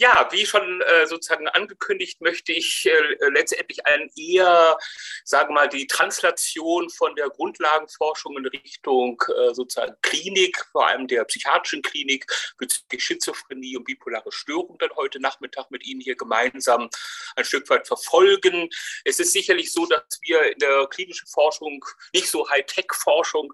Ja, wie schon äh, sozusagen angekündigt, möchte ich äh, letztendlich einen eher, sagen wir mal, die Translation von der Grundlagenforschung in Richtung äh, sozusagen Klinik, vor allem der psychiatrischen Klinik bezüglich Schizophrenie und bipolare Störung dann heute Nachmittag mit Ihnen hier gemeinsam ein Stück weit verfolgen. Es ist sicherlich so, dass wir in der klinischen Forschung nicht so Hightech-Forschung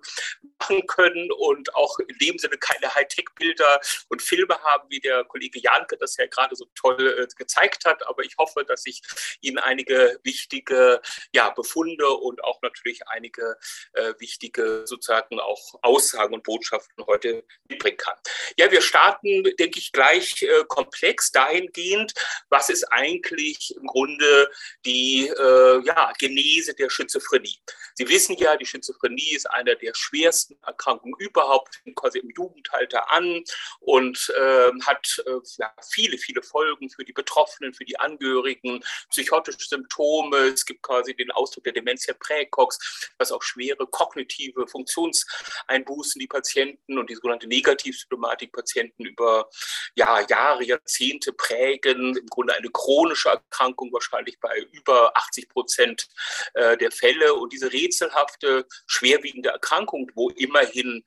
machen können und auch in dem Sinne keine Hightech-Bilder und Filme haben, wie der Kollege Janke das ja gerade so toll äh, gezeigt hat. Aber ich hoffe, dass ich Ihnen einige wichtige ja, Befunde und auch natürlich einige äh, wichtige sozusagen auch Aussagen und Botschaften heute mitbringen kann. Ja, wir starten, denke ich, gleich äh, komplex dahingehend, was ist eigentlich im Grunde die ja, Genese der Schizophrenie. Sie wissen ja, die Schizophrenie ist eine der schwersten Erkrankungen überhaupt, quasi im Jugendalter an und äh, hat äh, viele, viele Folgen für die Betroffenen, für die Angehörigen, psychotische Symptome. Es gibt quasi den Ausdruck der Dementia praecox, was auch schwere kognitive Funktionseinbußen die Patienten und die sogenannte Negativsymptomatik-Patienten über ja, Jahre, Jahrzehnte prägen. Im Grunde eine chronische Erkrankung wahrscheinlich bei über 80 Prozent äh, der Fälle. Und diese rätselhafte, schwerwiegende Erkrankung, wo immerhin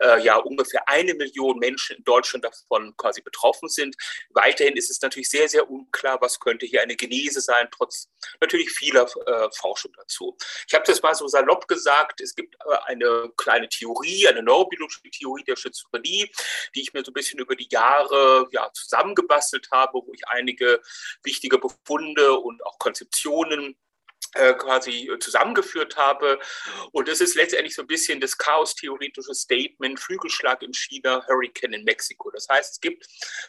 äh, ja ungefähr eine Million Menschen in Deutschland davon quasi betroffen sind, Weiterhin ist es natürlich sehr, sehr unklar, was könnte hier eine Genese sein, trotz natürlich vieler äh, Forschung dazu. Ich habe das mal so salopp gesagt, es gibt äh, eine kleine Theorie, eine neurobiologische Theorie der Schizophrenie, die ich mir so ein bisschen über die Jahre ja, zusammengebastelt habe, wo ich einige wichtige Befunde und auch Konzeptionen quasi äh, zusammengeführt habe. Und das ist letztendlich so ein bisschen das chaos-theoretische Statement, Flügelschlag in China, Hurricane in Mexiko. Das heißt, es gibt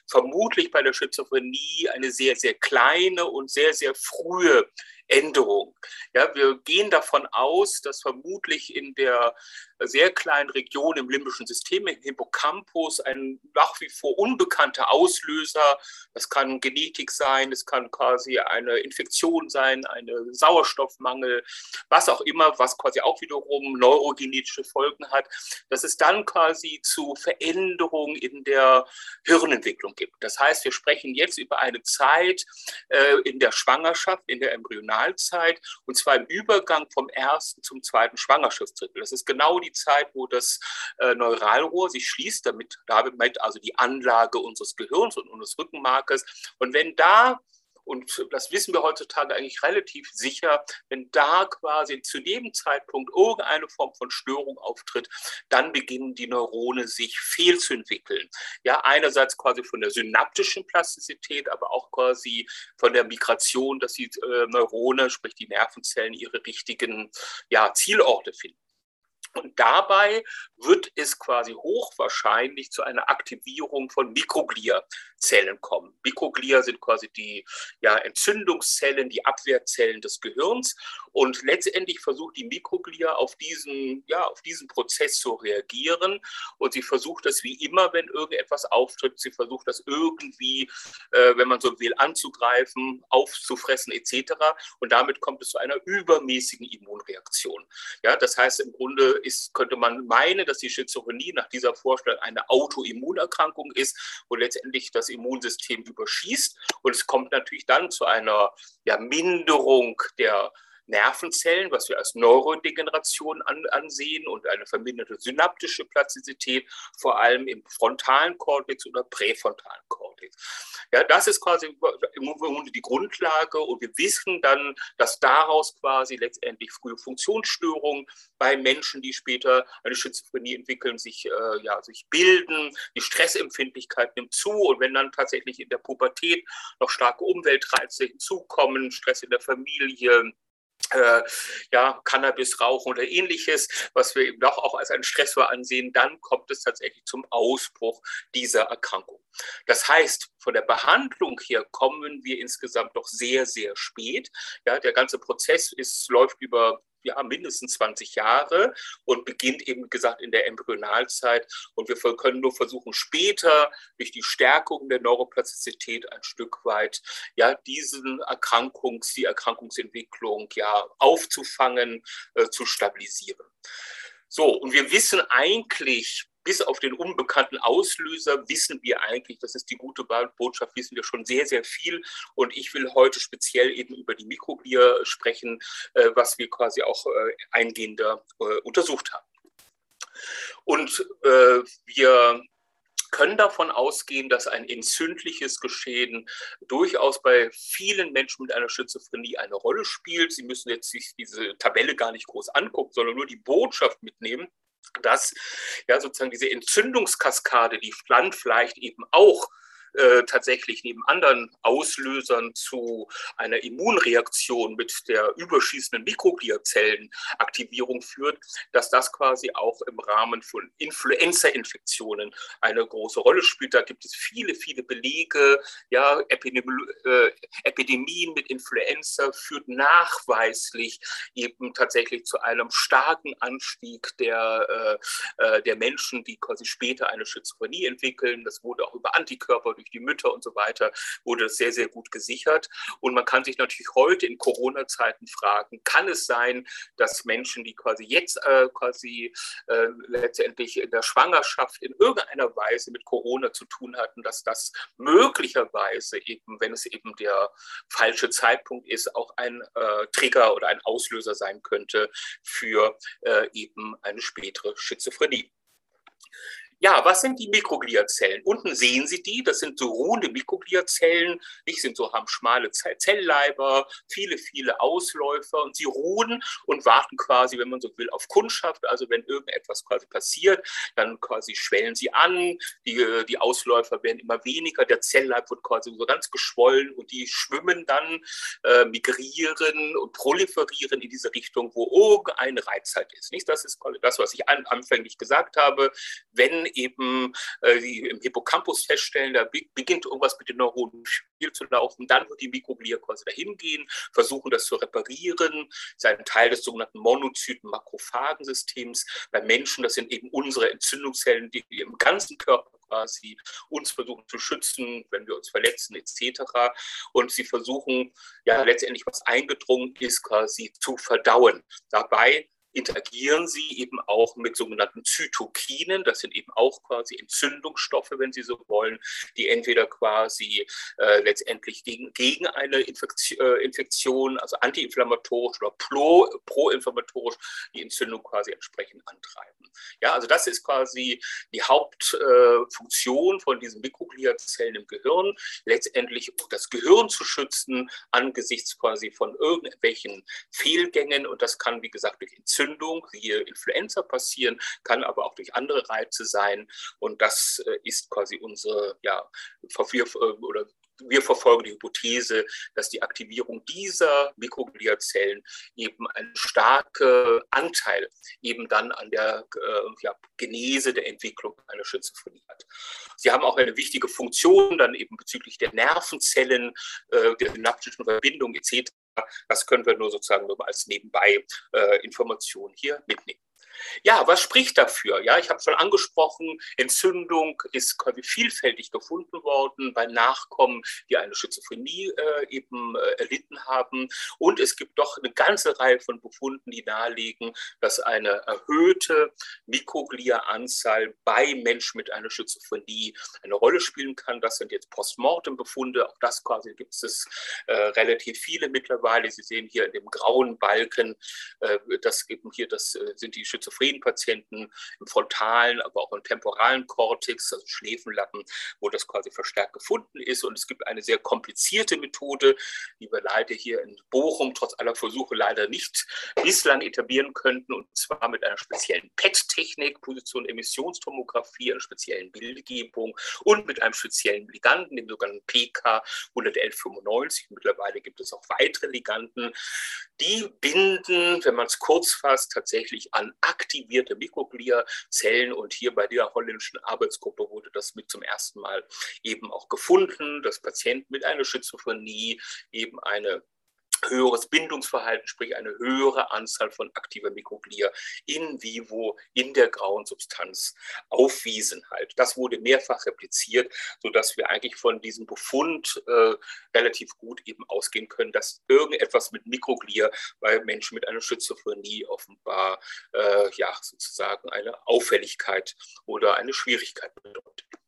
vermutlich bei der Schizophrenie eine sehr, sehr kleine und sehr, sehr frühe Änderung. Ja, wir gehen davon aus, dass vermutlich in der sehr kleinen Region im limbischen System, im Hippocampus, ein nach wie vor unbekannter Auslöser, das kann Genetik sein, es kann quasi eine Infektion sein, ein Sauerstoffmangel, was auch immer, was quasi auch wiederum neurogenetische Folgen hat, dass es dann quasi zu Veränderungen in der Hirnentwicklung gibt. Das heißt, wir sprechen jetzt über eine Zeit äh, in der Schwangerschaft, in der Embryonalzeit, und zwar im Übergang vom ersten zum zweiten Schwangerschaftsdrittel. Das ist genau die die Zeit, wo das äh, Neuralrohr sich schließt, damit damit also die Anlage unseres Gehirns und unseres Rückenmarkes. Und wenn da und das wissen wir heutzutage eigentlich relativ sicher, wenn da quasi zu dem Zeitpunkt irgendeine Form von Störung auftritt, dann beginnen die Neurone sich fehlzuentwickeln. Ja, einerseits quasi von der synaptischen Plastizität, aber auch quasi von der Migration, dass die äh, Neurone, sprich die Nervenzellen, ihre richtigen ja, Zielorte finden. Und dabei wird es quasi hochwahrscheinlich zu einer Aktivierung von Mikrogliazellen kommen. Mikroglia sind quasi die ja, Entzündungszellen, die Abwehrzellen des Gehirns. Und letztendlich versucht die Mikroglia auf diesen, ja, auf diesen Prozess zu reagieren. Und sie versucht das wie immer, wenn irgendetwas auftritt, sie versucht das irgendwie, äh, wenn man so will, anzugreifen, aufzufressen etc. Und damit kommt es zu einer übermäßigen Immunreaktion. Ja, das heißt, im Grunde ist, könnte man meinen, dass die Schizophrenie nach dieser Vorstellung eine Autoimmunerkrankung ist, wo letztendlich das Immunsystem überschießt. Und es kommt natürlich dann zu einer ja, Minderung der Nervenzellen, was wir als Neurodegeneration an, ansehen und eine verminderte synaptische Plastizität, vor allem im frontalen Kortex oder präfrontalen Kortex. Ja, das ist quasi im Grunde die Grundlage und wir wissen dann, dass daraus quasi letztendlich frühe Funktionsstörungen bei Menschen, die später eine Schizophrenie entwickeln, sich, äh, ja, sich bilden, die Stressempfindlichkeit nimmt zu und wenn dann tatsächlich in der Pubertät noch starke Umweltreize hinzukommen, Stress in der Familie, äh, ja, Cannabis rauchen oder ähnliches, was wir eben doch auch als einen Stressor ansehen, dann kommt es tatsächlich zum Ausbruch dieser Erkrankung. Das heißt, von der Behandlung her kommen wir insgesamt doch sehr, sehr spät. Ja, der ganze Prozess ist, läuft über ja, mindestens 20 Jahre und beginnt eben, gesagt, in der Embryonalzeit. Und wir können nur versuchen, später durch die Stärkung der Neuroplastizität ein Stück weit ja, diesen Erkrankungs, die Erkrankungsentwicklung ja aufzufangen, äh, zu stabilisieren. So, und wir wissen eigentlich bis auf den unbekannten Auslöser wissen wir eigentlich, das ist die gute Botschaft, wissen wir schon sehr, sehr viel. Und ich will heute speziell eben über die Mikroglia sprechen, äh, was wir quasi auch äh, eingehender äh, untersucht haben. Und wir können davon ausgehen, dass ein entzündliches Geschehen durchaus bei vielen Menschen mit einer Schizophrenie eine Rolle spielt. Sie müssen jetzt sich diese Tabelle gar nicht groß angucken, sondern nur die Botschaft mitnehmen dass ja sozusagen diese Entzündungskaskade, die dann vielleicht eben auch äh, tatsächlich neben anderen Auslösern zu einer Immunreaktion mit der überschießenden Mikrogliazellenaktivierung führt, dass das quasi auch im Rahmen von Influenza-Infektionen eine große Rolle spielt. Da gibt es viele, viele Belege. Ja, Epidemi äh, Epidemien mit Influenza führt nachweislich eben tatsächlich zu einem starken Anstieg der, äh, äh der Menschen, die quasi später eine Schizophrenie entwickeln. Das wurde auch über Antikörper durch die Mütter und so weiter, wurde das sehr, sehr gut gesichert. Und man kann sich natürlich heute in Corona-Zeiten fragen, kann es sein, dass Menschen, die quasi jetzt äh, quasi äh, letztendlich in der Schwangerschaft in irgendeiner Weise mit Corona zu tun hatten, dass das möglicherweise eben, wenn es eben der falsche Zeitpunkt ist, auch ein äh, Trigger oder ein Auslöser sein könnte für äh, eben eine spätere Schizophrenie. Ja, was sind die Mikrogliazellen? Unten sehen Sie die, das sind so ruhende Mikrogliazellen, nicht sind so, haben schmale Zellleiber, viele, viele Ausläufer und sie ruhen und warten quasi, wenn man so will, auf Kundschaft. Also wenn irgendetwas quasi passiert, dann quasi schwellen sie an, die, die Ausläufer werden immer weniger, der Zellleib wird quasi so ganz geschwollen und die schwimmen dann, äh, migrieren und proliferieren in diese Richtung, wo irgendein Reiz halt ist. Nicht? Das ist das, was ich an, anfänglich gesagt habe. Wenn eben äh, im Hippocampus feststellen, da beginnt irgendwas mit den Neuronen viel zu laufen, dann wird die Mikroglia quasi dahin gehen, versuchen das zu reparieren, das ist ein Teil des sogenannten Monozyten-Makrophagensystems. Bei Menschen, das sind eben unsere Entzündungszellen, die im ganzen Körper quasi uns versuchen zu schützen, wenn wir uns verletzen etc. Und sie versuchen ja letztendlich, was eingedrungen ist, quasi zu verdauen. Dabei interagieren sie eben auch mit sogenannten Zytokinen. Das sind eben auch quasi Entzündungsstoffe, wenn Sie so wollen, die entweder quasi äh, letztendlich gegen, gegen eine Infektion, äh, Infektion, also antiinflammatorisch oder pro, proinflammatorisch, die Entzündung quasi entsprechend antreiben. Ja, also das ist quasi die Hauptfunktion äh, von diesen Mikrogliazellen im Gehirn, letztendlich das Gehirn zu schützen angesichts quasi von irgendwelchen Fehlgängen und das kann, wie gesagt, durch Entzündung Entzündung, wie Influenza passieren, kann aber auch durch andere Reize sein. Und das äh, ist quasi unsere, ja, äh, oder wir verfolgen die Hypothese, dass die Aktivierung dieser Mikrogliazellen eben einen starken Anteil eben dann an der äh, ja, Genese der Entwicklung einer Schizophrenie hat. Sie haben auch eine wichtige Funktion dann eben bezüglich der Nervenzellen, äh, der synaptischen Verbindung etc. Das können wir nur sozusagen nur als nebenbei äh, Information hier mitnehmen. Ja, was spricht dafür? Ja, ich habe schon angesprochen, Entzündung ist quasi vielfältig gefunden worden bei Nachkommen, die eine Schizophrenie äh, eben äh, erlitten haben. Und es gibt doch eine ganze Reihe von Befunden, die nahelegen, dass eine erhöhte Mikroglia-Anzahl bei Menschen mit einer Schizophrenie eine Rolle spielen kann. Das sind jetzt Postmortem-Befunde. Auch das quasi gibt es äh, relativ viele mittlerweile. Sie sehen hier in dem grauen Balken, äh, das eben hier, das äh, sind die Schizophrenie schizophrenen Patienten im frontalen, aber auch im temporalen Kortex, also Schläfenlappen, wo das quasi verstärkt gefunden ist. Und es gibt eine sehr komplizierte Methode, die wir leider hier in Bochum trotz aller Versuche leider nicht bislang etablieren könnten, und zwar mit einer speziellen PET-Technik, Position-Emissionstomographie, einer speziellen Bildgebung und mit einem speziellen Liganden, dem sogenannten PK 11195. Mittlerweile gibt es auch weitere Liganden, die binden, wenn man es kurz fasst, tatsächlich an aktivierte Mikroglia-Zellen. Und hier bei der holländischen Arbeitsgruppe wurde das mit zum ersten Mal eben auch gefunden, dass Patienten mit einer Schizophrenie eben eine höheres Bindungsverhalten, sprich eine höhere Anzahl von aktiver Mikroglia in vivo in der grauen Substanz aufwiesen halt. Das wurde mehrfach repliziert, sodass wir eigentlich von diesem Befund äh, relativ gut eben ausgehen können, dass irgendetwas mit Mikroglia bei Menschen mit einer Schizophrenie offenbar äh, ja sozusagen eine Auffälligkeit oder eine Schwierigkeit bedeutet.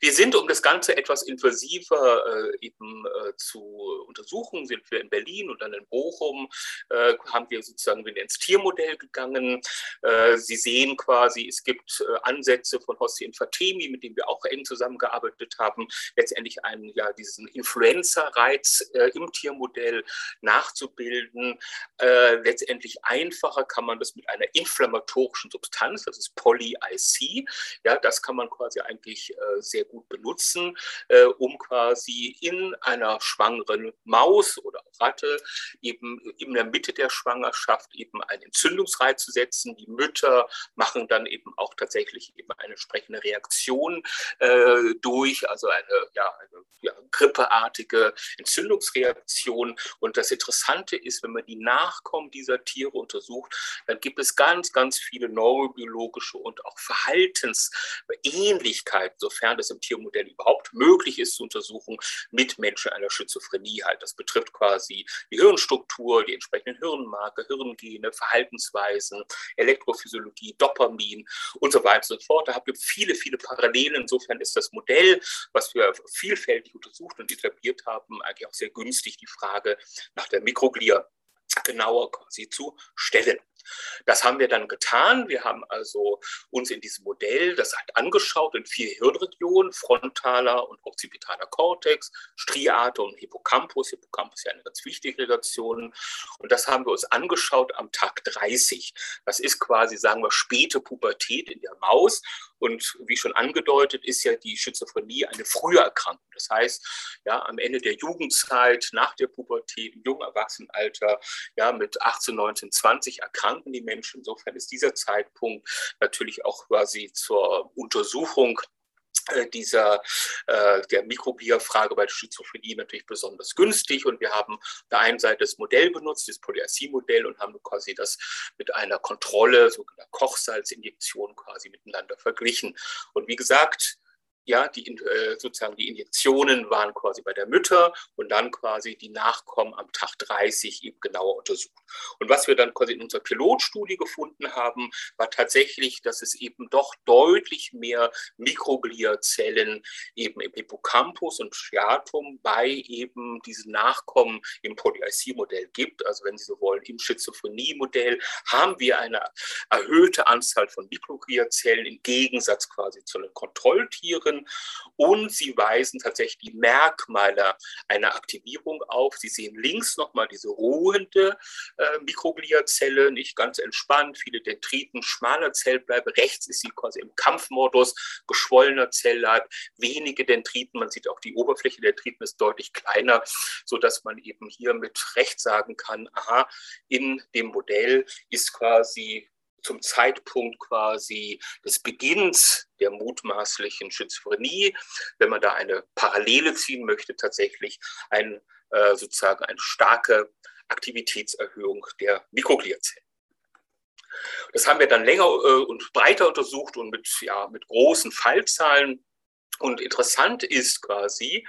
Wir sind, um das Ganze etwas intensiver äh, eben äh, zu untersuchen, sind wir in Berlin und dann in Bochum, äh, haben wir sozusagen wieder ins Tiermodell gegangen. Äh, Sie sehen quasi, es gibt äh, Ansätze von Hossi und Fatemi, mit denen wir auch eng zusammengearbeitet haben, letztendlich einen, ja, diesen Influenza-Reiz äh, im Tiermodell nachzubilden. letztendlich einfacher kann man das mit einer inflammatorischen Substanz, das ist Poly-IC, ja, das kann man quasi eigentlich sehr gut benutzen, äh, um quasi in einer schwangeren Maus oder Ratte eben in der Mitte der Schwangerschaft eben einen Entzündungsreiz zu setzen. Die Mütter machen dann eben auch tatsächlich eben eine entsprechende Reaktion äh, durch, also eine, ja, eine ja, grippeartige Entzündungsreaktion. Und das Interessante ist, wenn man die Nachkommen dieser Tiere untersucht, dann gibt es ganz, ganz viele neurobiologische und auch Verhaltensähnlichkeiten, sofern das im Tiermodell überhaupt möglich ist zu untersuchen, mit Menschen einer Schizophrenie halt. Das betrifft quasi die Hirnstruktur, die entsprechenden Hirnmarke, Hirngene, Verhaltensweisen, Elektrophysiologie, Dopamin und so weiter und so fort. Da gibt es viele, viele Parallelen. Insofern ist das Modell, was wir vielfältig untersucht und etabliert haben, eigentlich auch sehr günstig, die Frage nach der Mikroglia genauer quasi zu stellen. Das haben wir dann getan. Wir haben also uns in diesem Modell das halt angeschaut in vier Hirnregionen, frontaler und occipitaler Kortex, Striate und Hippocampus. Hippocampus ist ja eine ganz wichtige Relation. Und das haben wir uns angeschaut am Tag 30. Das ist quasi, sagen wir, späte Pubertät in der Maus. Und wie schon angedeutet, ist ja die Schizophrenie eine frühe Erkrankung. Das heißt, ja, am Ende der Jugendzeit, nach der Pubertät, im jungen Erwachsenenalter, ja, mit 18, 19, 20 erkranken die Menschen. Insofern ist dieser Zeitpunkt natürlich auch quasi zur Untersuchung äh, dieser äh, der Mikrobierfrage bei der Schizophrenie natürlich besonders günstig und wir haben auf der einen Seite das Modell benutzt, das Polyacy-Modell und haben quasi das mit einer Kontrolle, sogenannter Kochsalzinjektion quasi miteinander verglichen. Und wie gesagt, ja, die, äh, sozusagen die Injektionen waren quasi bei der Mütter und dann quasi die Nachkommen am Tag 30 eben genauer untersucht. Und was wir dann quasi in unserer Pilotstudie gefunden haben, war tatsächlich, dass es eben doch deutlich mehr Mikrogliazellen eben im Hippocampus und Striatum bei eben diesen Nachkommen im Poly-IC-Modell gibt. Also wenn Sie so wollen, im Schizophrenie-Modell haben wir eine erhöhte Anzahl von Mikrogliazellen im Gegensatz quasi zu den Kontrolltieren und sie weisen tatsächlich die Merkmale einer Aktivierung auf. Sie sehen links nochmal diese ruhende äh, Mikrogliazelle, nicht ganz entspannt, viele Dendriten, schmaler Zellbleibe. Rechts ist sie quasi im Kampfmodus, geschwollener Zellleib, wenige Dendriten. Man sieht auch, die Oberfläche der Dendriten ist deutlich kleiner, sodass man eben hier mit Recht sagen kann, aha, in dem Modell ist quasi zum Zeitpunkt quasi des Beginns der mutmaßlichen Schizophrenie, wenn man da eine Parallele ziehen möchte, tatsächlich ein, äh, sozusagen eine starke Aktivitätserhöhung der Mikrogliazellen. Das haben wir dann länger äh, und breiter untersucht und mit, ja, mit großen Fallzahlen. Und interessant ist quasi,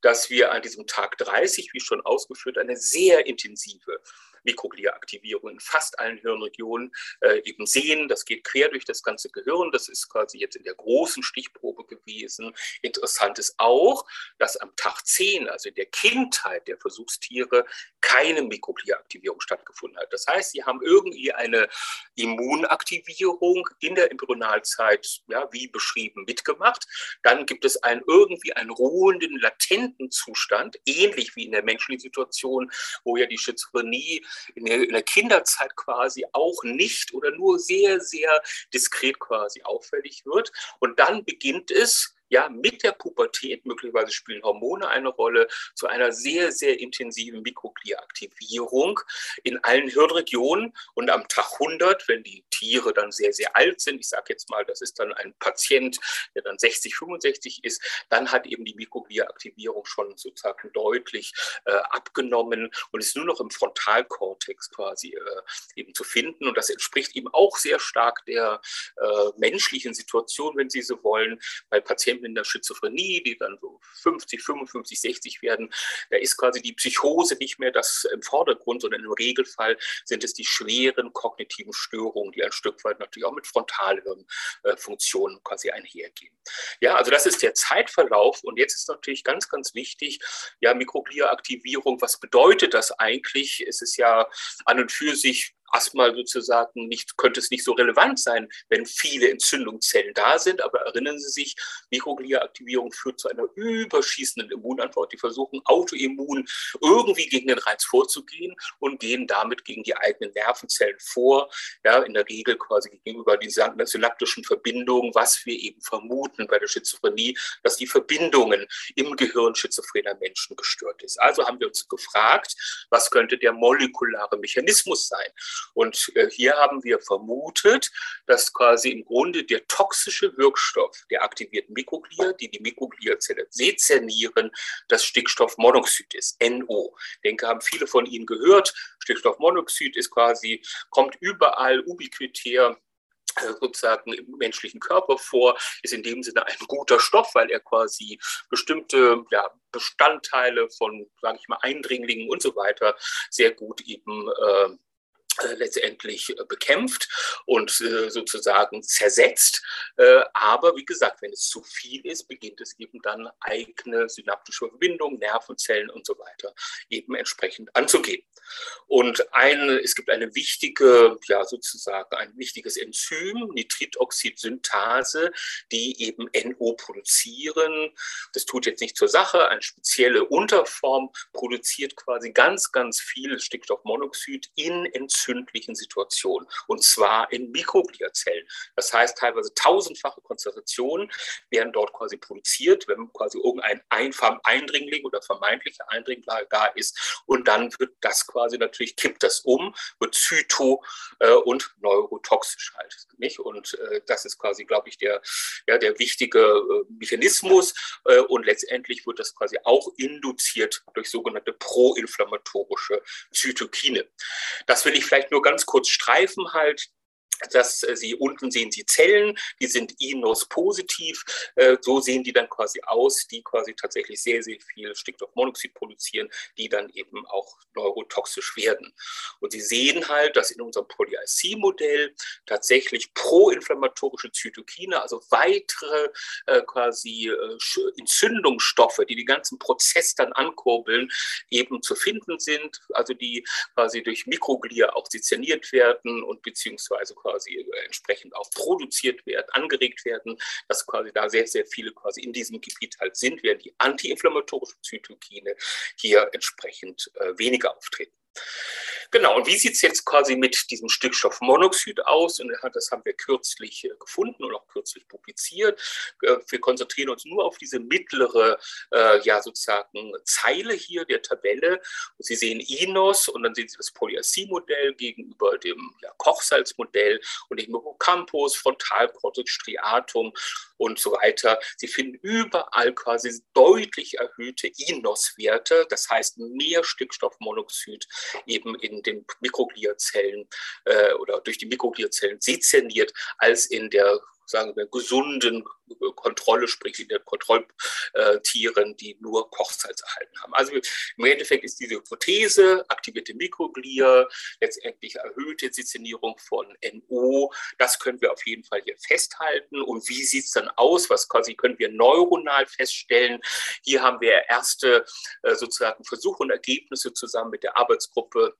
dass wir an diesem Tag 30, wie schon ausgeführt, eine sehr intensive Mikroglia-Aktivierung in fast allen Hirnregionen äh, eben sehen. Das geht quer durch das ganze Gehirn. Das ist quasi jetzt in der großen Stichprobe gewesen. Interessant ist auch, dass am Tag 10, also in der Kindheit der Versuchstiere, keine Mikroglia-Aktivierung stattgefunden hat. Das heißt, sie haben irgendwie eine Immunaktivierung in der Embryonalzeit, ja, wie beschrieben, mitgemacht. Dann gibt es einen irgendwie einen ruhenden, latenten Zustand, ähnlich wie in der menschlichen Situation, wo ja die Schizophrenie in der, in der Kinderzeit quasi auch nicht oder nur sehr, sehr diskret quasi auffällig wird. Und dann beginnt es, ja, mit der Pubertät, möglicherweise spielen Hormone eine Rolle, zu einer sehr, sehr intensiven Mikroglia-Aktivierung in allen Hirnregionen. Und am Tag 100, wenn die Tiere dann sehr, sehr alt sind, ich sage jetzt mal, das ist dann ein Patient, der dann 60, 65 ist, dann hat eben die Mikroglia-Aktivierung schon sozusagen deutlich äh, abgenommen und ist nur noch im Frontalkortex quasi äh, eben zu finden. Und das entspricht eben auch sehr stark der äh, menschlichen Situation, wenn Sie so wollen, bei Patienten in der Schizophrenie, die dann so 50, 55, 60 werden, da ist quasi die Psychose nicht mehr das im Vordergrund, sondern im Regelfall sind es die schweren kognitiven Störungen, die ein Stück weit natürlich auch mit Frontalhirnfunktionen quasi einhergehen. Ja, also das ist der Zeitverlauf und jetzt ist natürlich ganz, ganz wichtig, ja, Mikroglia-Aktivierung, was bedeutet das eigentlich? Es ist ja an und für sich erstmal sozusagen nicht, könnte es nicht so relevant sein, wenn viele Entzündungszellen da sind. Aber erinnern Sie sich, Mikroglia-Aktivierung führt zu einer überschießenden Immunantwort. Die versuchen autoimmun irgendwie gegen den Reiz vorzugehen und gehen damit gegen die eigenen Nervenzellen vor. Ja, in der Regel quasi gegenüber den synaptischen Verbindungen, was wir eben vermuten bei der Schizophrenie, dass die Verbindungen im Gehirn schizophrener Menschen gestört ist. Also haben wir uns gefragt, was könnte der molekulare Mechanismus sein? Und äh, hier haben wir vermutet, dass quasi im Grunde der toxische Wirkstoff der aktivierten Mikroglia, die die Mikrogliazelle sezernieren, das Stickstoffmonoxid ist, NO. Ich denke, haben viele von Ihnen gehört. Stickstoffmonoxid ist quasi, kommt überall ubiquitär äh, sozusagen im menschlichen Körper vor, ist in dem Sinne ein guter Stoff, weil er quasi bestimmte ja, Bestandteile von, sage ich mal, Eindringlingen und so weiter sehr gut eben äh, letztendlich äh, bekämpft und äh, sozusagen zersetzt. aber wie gesagt, wenn es zu viel ist, beginnt es eben dann eigene synaptische Verbindungen, Nervenzellen und so weiter eben entsprechend anzugehen. Und ein, es gibt eine wichtige, ja sozusagen ein wichtiges Enzym, Nitritoxid-Synthase, die eben NO produzieren. Das tut jetzt nicht zur Sache. Eine spezielle Unterform produziert quasi ganz, ganz viel Stickstoffmonoxid in Enzymen entzündlichen Situationen und zwar in Mikrogliazellen. Das heißt, teilweise tausendfache Konzentrationen werden dort quasi produziert, wenn quasi irgendein Eindringling oder vermeintlicher Eindringling da ist und dann wird das quasi natürlich, kippt das um, wird zyto- äh, und neurotoxisch halt. Nicht? Und äh, das ist quasi, glaube ich, der, ja, der wichtige äh, Mechanismus und letztendlich wird das quasi auch induziert durch sogenannte proinflammatorische Zytokine. Das will ich vielleicht nur ganz kurz streifen halt dass äh, Sie unten sehen Sie Zellen, die sind INOS positiv. Äh, so sehen die dann quasi aus, die quasi tatsächlich sehr, sehr viel Stickstoffmonoxid produzieren, die dann eben auch neurotoxisch werden. Und Sie sehen halt, dass in unserem Poly-IC-Modell tatsächlich proinflammatorische Zytokine, also weitere äh, quasi Entzündungsstoffe, die den ganzen Prozess dann ankurbeln, eben zu finden sind, also die quasi durch Mikroglia auch sezerniert werden und beziehungsweise quasi quasi entsprechend auch produziert werden, angeregt werden, dass quasi da sehr, sehr viele quasi in diesem Gebiet halt sind, während die antiinflammatorischen Zytokine hier entsprechend äh, weniger auftreten. Genau, und wie sieht es jetzt quasi mit diesem Stickstoffmonoxid aus? Und das haben wir kürzlich äh, gefunden und auch kürzlich publiziert. Äh, wir konzentrieren uns nur auf diese mittlere, äh, ja sozusagen Zeile hier der Tabelle. Und Sie sehen INOS und dann sehen Sie das Polyacy-Modell gegenüber dem ja, Kochsalzmodell und dem Hippocampus, Frontalkortex, Striatum und so weiter. Sie finden überall quasi deutlich erhöhte INOS-Werte, das heißt mehr Stickstoffmonoxid eben in den Mikrogliazellen äh, oder durch die Mikrogliazellen sezerniert als in der sagen wir, gesunden Kontrolle, sprich in den Kontrolltieren, die nur Kochsalz erhalten haben. Also im Endeffekt ist diese Hypothese, aktivierte Mikroglia, letztendlich erhöhte Sezernierung von NO, das können wir auf jeden Fall hier festhalten. Und wie sieht es dann aus? Was quasi können wir neuronal feststellen? Hier haben wir erste äh, sozusagen Versuche und Ergebnisse zusammen mit der Arbeitsgruppe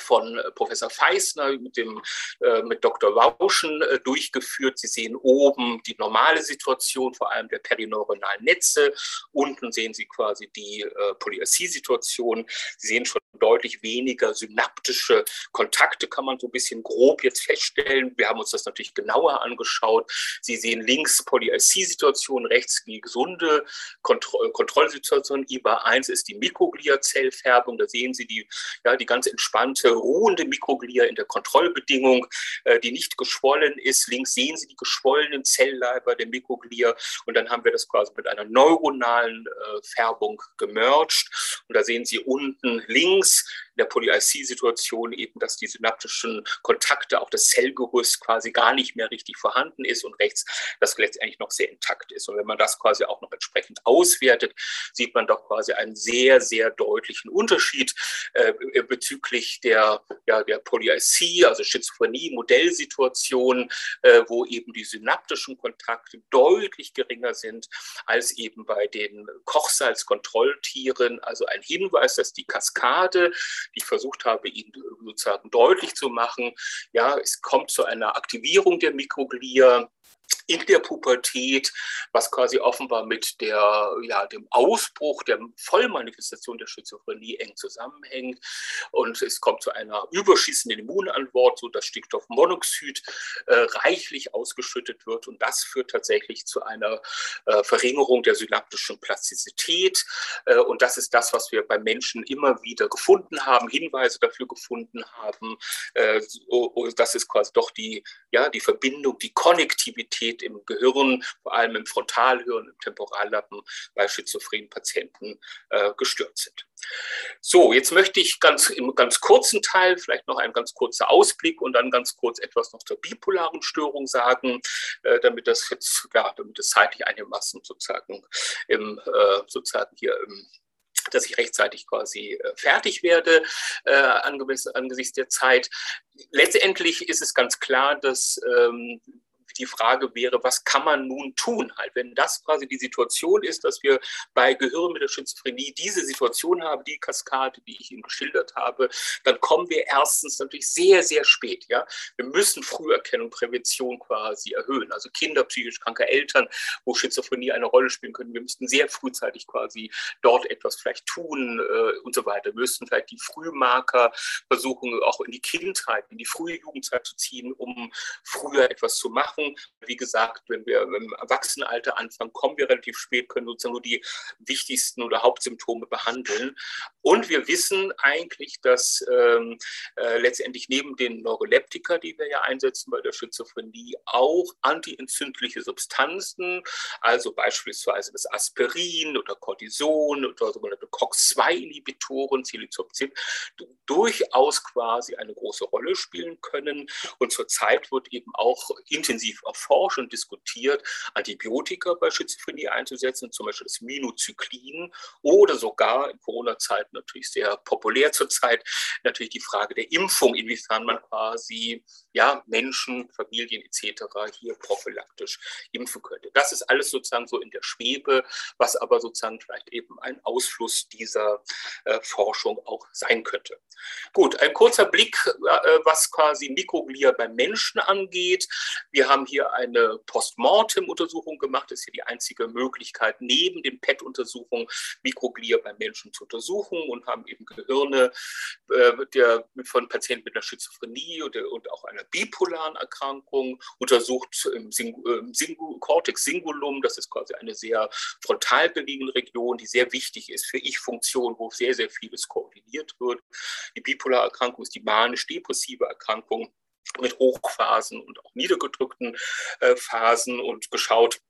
von äh, Professor Feisner mit, dem, äh, mit Dr. Wauschen äh, durchgeführt. Sie sehen oben die normale Situation, vor allem der perineuronalen Netze. Unten sehen Sie quasi die äh, Polyacie-Situation. Sie sehen schon deutlich weniger synaptische Kontakte, kann man so ein bisschen grob jetzt feststellen. Wir haben uns das natürlich genauer angeschaut. Sie sehen links Polyacie-Situation, rechts die gesunde Kontro Kontrollsituation. IBA 1 ist die Mikrogliazellfärbung. Da sehen Sie die, ja, die ganz entspannte sogenannte ruhende Mikroglia in der Kontrollbedingung, äh, die nicht geschwollen ist. Links sehen Sie die geschwollenen Zellleiber der Mikroglia und dann haben wir das quasi mit einer neuronalen äh, Färbung gemerged. Und da sehen Sie unten links in der Poly-IC-Situation eben, dass die synaptischen Kontakte, auch das Zellgerüst quasi gar nicht mehr richtig vorhanden ist und rechts das letztendlich noch sehr intakt ist. Und wenn man das quasi auch noch entsprechend auswertet, sieht man doch quasi einen sehr, sehr deutlichen Unterschied äh, bezüglich der, ja, der Poly-IC, also Schizophrenie, Modellsituation, äh, wo eben die synaptischen Kontakte deutlich geringer sind als eben bei den Kochsalzkontrolltieren. Also ein Hinweis, dass die Kaskade ich versucht habe, Ihnen sozusagen deutlich zu machen, ja, es kommt zu einer Aktivierung der Mikroglia, in der Pubertät, was quasi offenbar mit der, ja, dem Ausbruch der Vollmanifestation der Schizophrenie eng zusammenhängt. Und es kommt zu einer überschießenden Immunantwort, sodass Stickstoffmonoxid äh, reichlich ausgeschüttet wird. Und das führt tatsächlich zu einer äh, Verringerung der synaptischen Plastizität. Äh, und das ist das, was wir bei Menschen immer wieder gefunden haben, Hinweise dafür gefunden haben. Äh, so, das ist quasi doch die, ja, die Verbindung, die Konnektivität Aktivität im Gehirn, vor allem im Frontalhirn, im Temporallappen bei schizophrenen Patienten äh, gestört sind. So, jetzt möchte ich ganz im ganz kurzen Teil vielleicht noch ein ganz kurzer Ausblick und dann ganz kurz etwas noch zur bipolaren Störung sagen, äh, damit das jetzt, ja, damit es zeitlich einigermaßen sozusagen im, äh, sozusagen hier im dass ich rechtzeitig quasi äh, fertig werde äh, angesichts der Zeit. Letztendlich ist es ganz klar, dass ähm, die Frage wäre, was kann man nun tun? Halt, wenn das quasi die Situation ist, dass wir bei Gehirn mit der Schizophrenie diese Situation haben, die Kaskade, die ich Ihnen geschildert habe, dann kommen wir erstens natürlich sehr, sehr spät. Ja? Wir müssen Früherkennung, Prävention quasi erhöhen. Also Kinder, psychisch kranke Eltern, wo Schizophrenie eine Rolle spielen können. Wir müssten sehr frühzeitig quasi dort etwas vielleicht tun äh, und so weiter. Wir müssten vielleicht die Frühmarker versuchen, auch in die Kindheit, in die frühe Jugendzeit zu ziehen, um früher etwas zu machen wie gesagt, wenn wir im Erwachsenenalter anfangen, kommen wir relativ spät, können sozusagen nur die wichtigsten oder Hauptsymptome behandeln. Und wir wissen eigentlich, dass ähm, äh, letztendlich neben den Neuroleptika, die wir ja einsetzen bei der Schizophrenie, auch antientzündliche Substanzen, also beispielsweise das Aspirin oder Cortison oder sogenannte COX-2-Inhibitoren, Silizopzib, durchaus quasi eine große Rolle spielen können. Und zurzeit wird eben auch intensiv intensiv erforscht und diskutiert, Antibiotika bei Schizophrenie einzusetzen, zum Beispiel das Minozyklin oder sogar in Corona-Zeiten natürlich sehr populär zurzeit natürlich die Frage der Impfung, inwiefern man quasi ja, Menschen, Familien etc. hier prophylaktisch impfen könnte. Das ist alles sozusagen so in der Schwebe, was aber sozusagen vielleicht eben ein Ausfluss dieser äh, Forschung auch sein könnte. Gut, ein kurzer Blick, äh, was quasi Mikroglia beim Menschen angeht. Wir haben hier eine Postmortem-Untersuchung gemacht. Das ist hier die einzige Möglichkeit, neben den PET-Untersuchungen Mikroglia beim Menschen zu untersuchen und haben eben Gehirne äh, der, von Patienten mit einer Schizophrenie und, und auch einer bipolaren Erkrankung untersucht im, Sing, im Singu, Cortex Singulum. Das ist quasi eine sehr frontal gelegene Region, die sehr wichtig ist für Ich-Funktion, wo sehr, sehr vieles koordiniert wird. Die bipolare Erkrankung ist die manisch-depressive Erkrankung mit Hochphasen und auch niedergedrückten äh, Phasen und geschaut,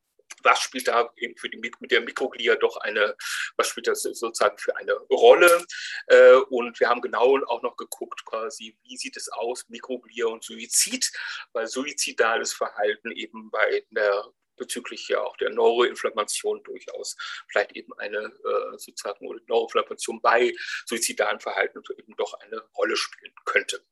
was spielt da für die, mit der Mikroglia doch eine, was spielt das sozusagen für eine Rolle? Äh, und wir haben genau auch noch geguckt, quasi, wie sieht es aus, Mikroglia und Suizid, weil suizidales Verhalten eben bei der bezüglich ja auch der Neuroinflammation durchaus vielleicht eben eine äh, sozusagen Neuroinflammation bei suizidalen Verhalten eben doch eine Rolle spielen könnte.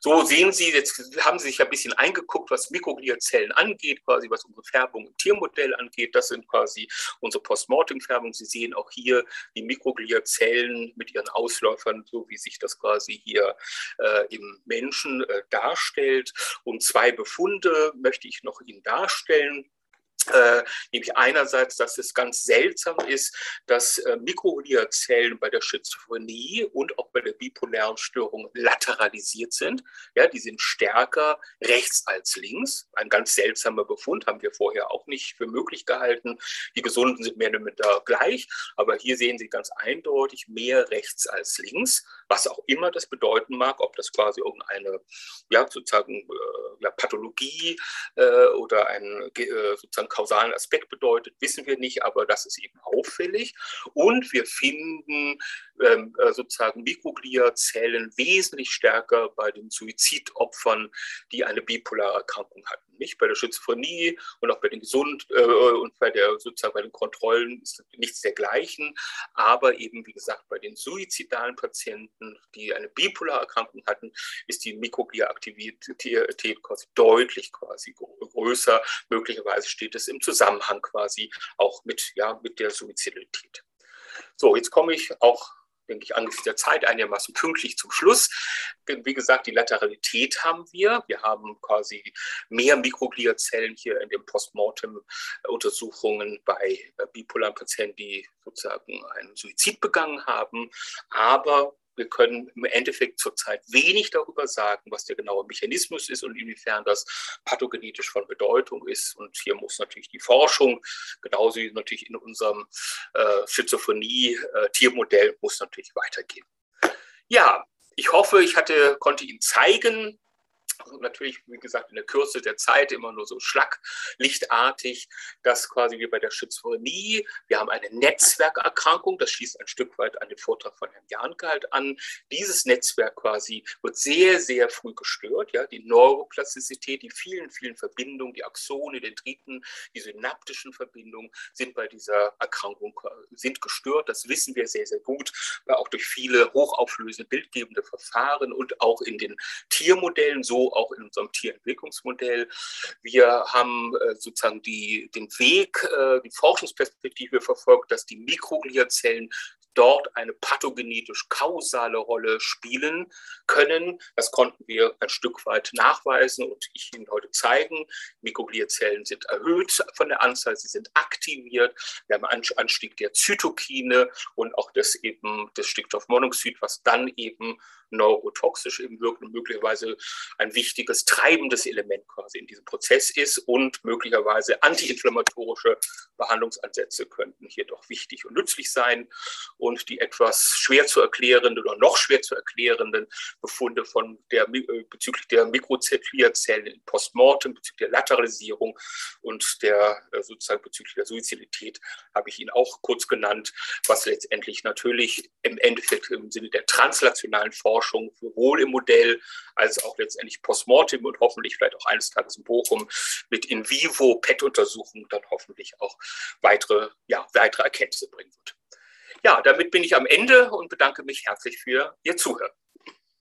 So sehen Sie, jetzt haben Sie sich ein bisschen eingeguckt, was Mikrogliazellen angeht, quasi was unsere Färbung im Tiermodell angeht. Das sind quasi unsere Postmortem-Färbung. Sie sehen auch hier die Mikrogliazellen mit ihren Ausläufern, so wie sich das quasi hier äh, im Menschen äh, darstellt. Und zwei Befunde möchte ich noch Ihnen darstellen. Äh, nämlich einerseits, dass es ganz seltsam ist, dass äh, Mikroglia-Zellen bei der Schizophrenie und auch bei der bipolaren Störung lateralisiert sind. Ja, die sind stärker rechts als links. Ein ganz seltsamer Befund, haben wir vorher auch nicht für möglich gehalten. Die Gesunden sind mehr oder weniger gleich, aber hier sehen Sie ganz eindeutig mehr rechts als links, was auch immer das bedeuten mag, ob das quasi irgendeine, ja, sozusagen äh, ja, Pathologie äh, oder ein äh, sozusagen kausalen Aspekt bedeutet, wissen wir nicht, aber das ist eben auffällig. Und wir finden ähm, äh, sozusagen Mikroglia-Zellen wesentlich stärker bei den Suizidopfern, die eine bipolare Erkrankung hatten. Nicht bei der Schizophrenie und auch bei den Gesund äh, und bei der sozusagen bei den Kontrollen ist nichts dergleichen, aber eben wie gesagt bei den suizidalen Patienten, die eine bipolare Erkrankung hatten, ist die Mikroglia-Aktivität quasi deutlich quasi größer. Möglicherweise steht es im Zusammenhang quasi auch mit ja mit der Suizidalität. So, jetzt komme ich auch denke ich, angesichts der Zeit einigermaßen pünktlich zum Schluss. Wie gesagt, die Lateralität haben wir. Wir haben quasi mehr Mikrogliazellen hier in den Postmortem-Untersuchungen bei bipolaren Patienten, die sozusagen einen Suizid begangen haben. Aber wir können im Endeffekt zurzeit wenig darüber sagen, was der genaue Mechanismus ist und inwiefern das pathogenetisch von Bedeutung ist. Und hier muss natürlich die Forschung, genauso wie natürlich in unserem äh, Schizophrenie-Tiermodell, äh, muss natürlich weitergehen. Ja, ich hoffe, ich hatte, konnte Ihnen zeigen, natürlich, wie gesagt, in der Kürze der Zeit immer nur so schlaglichtartig, dass quasi wie bei der Schizophrenie, wir haben eine Netzwerkerkrankung, das schließt ein Stück weit an den Vortrag von Herrn Janke halt an. Dieses Netzwerk quasi wird sehr, sehr früh gestört, ja, die Neuroplastizität, die vielen, vielen Verbindungen, die Axone, Dendriten, die synaptischen Verbindungen sind bei dieser Erkrankung sind gestört. Das wissen wir sehr, sehr gut, auch durch viele hochauflösende, bildgebende Verfahren und auch in den Tiermodellen so auch in unserem Tierentwicklungsmodell. Wir haben äh, sozusagen die, den Weg, äh, die Forschungsperspektive verfolgt, dass die Mikrogliazellen dort eine pathogenetisch kausale Rolle spielen können. Das konnten wir ein Stück weit nachweisen und ich Ihnen heute zeigen. Mikrogliazellen sind erhöht von der Anzahl, sie sind aktiviert. Wir haben einen Anstieg der Zytokine und auch des eben des Stickstoffmonoxid, was dann eben neurotoxisch eben wirkt und möglicherweise ein wichtiges treibendes Element quasi in diesem Prozess ist und möglicherweise antiinflammatorische Behandlungsansätze könnten hier doch wichtig und nützlich sein und die etwas schwer zu erklärenden oder noch schwer zu erklärenden Befunde von der, äh, bezüglich der Mikrozellulierzellen in Postmortem, bezüglich der Lateralisierung und der äh, sozusagen bezüglich der Suizidität habe ich Ihnen auch kurz genannt, was letztendlich natürlich im Endeffekt im Sinne der translationalen Forschung, sowohl im Modell als auch letztendlich postmortem und hoffentlich vielleicht auch eines Tages in Bochum mit in vivo PET-Untersuchungen dann hoffentlich auch weitere, ja, weitere Erkenntnisse bringen wird. Ja, damit bin ich am Ende und bedanke mich herzlich für Ihr Zuhören.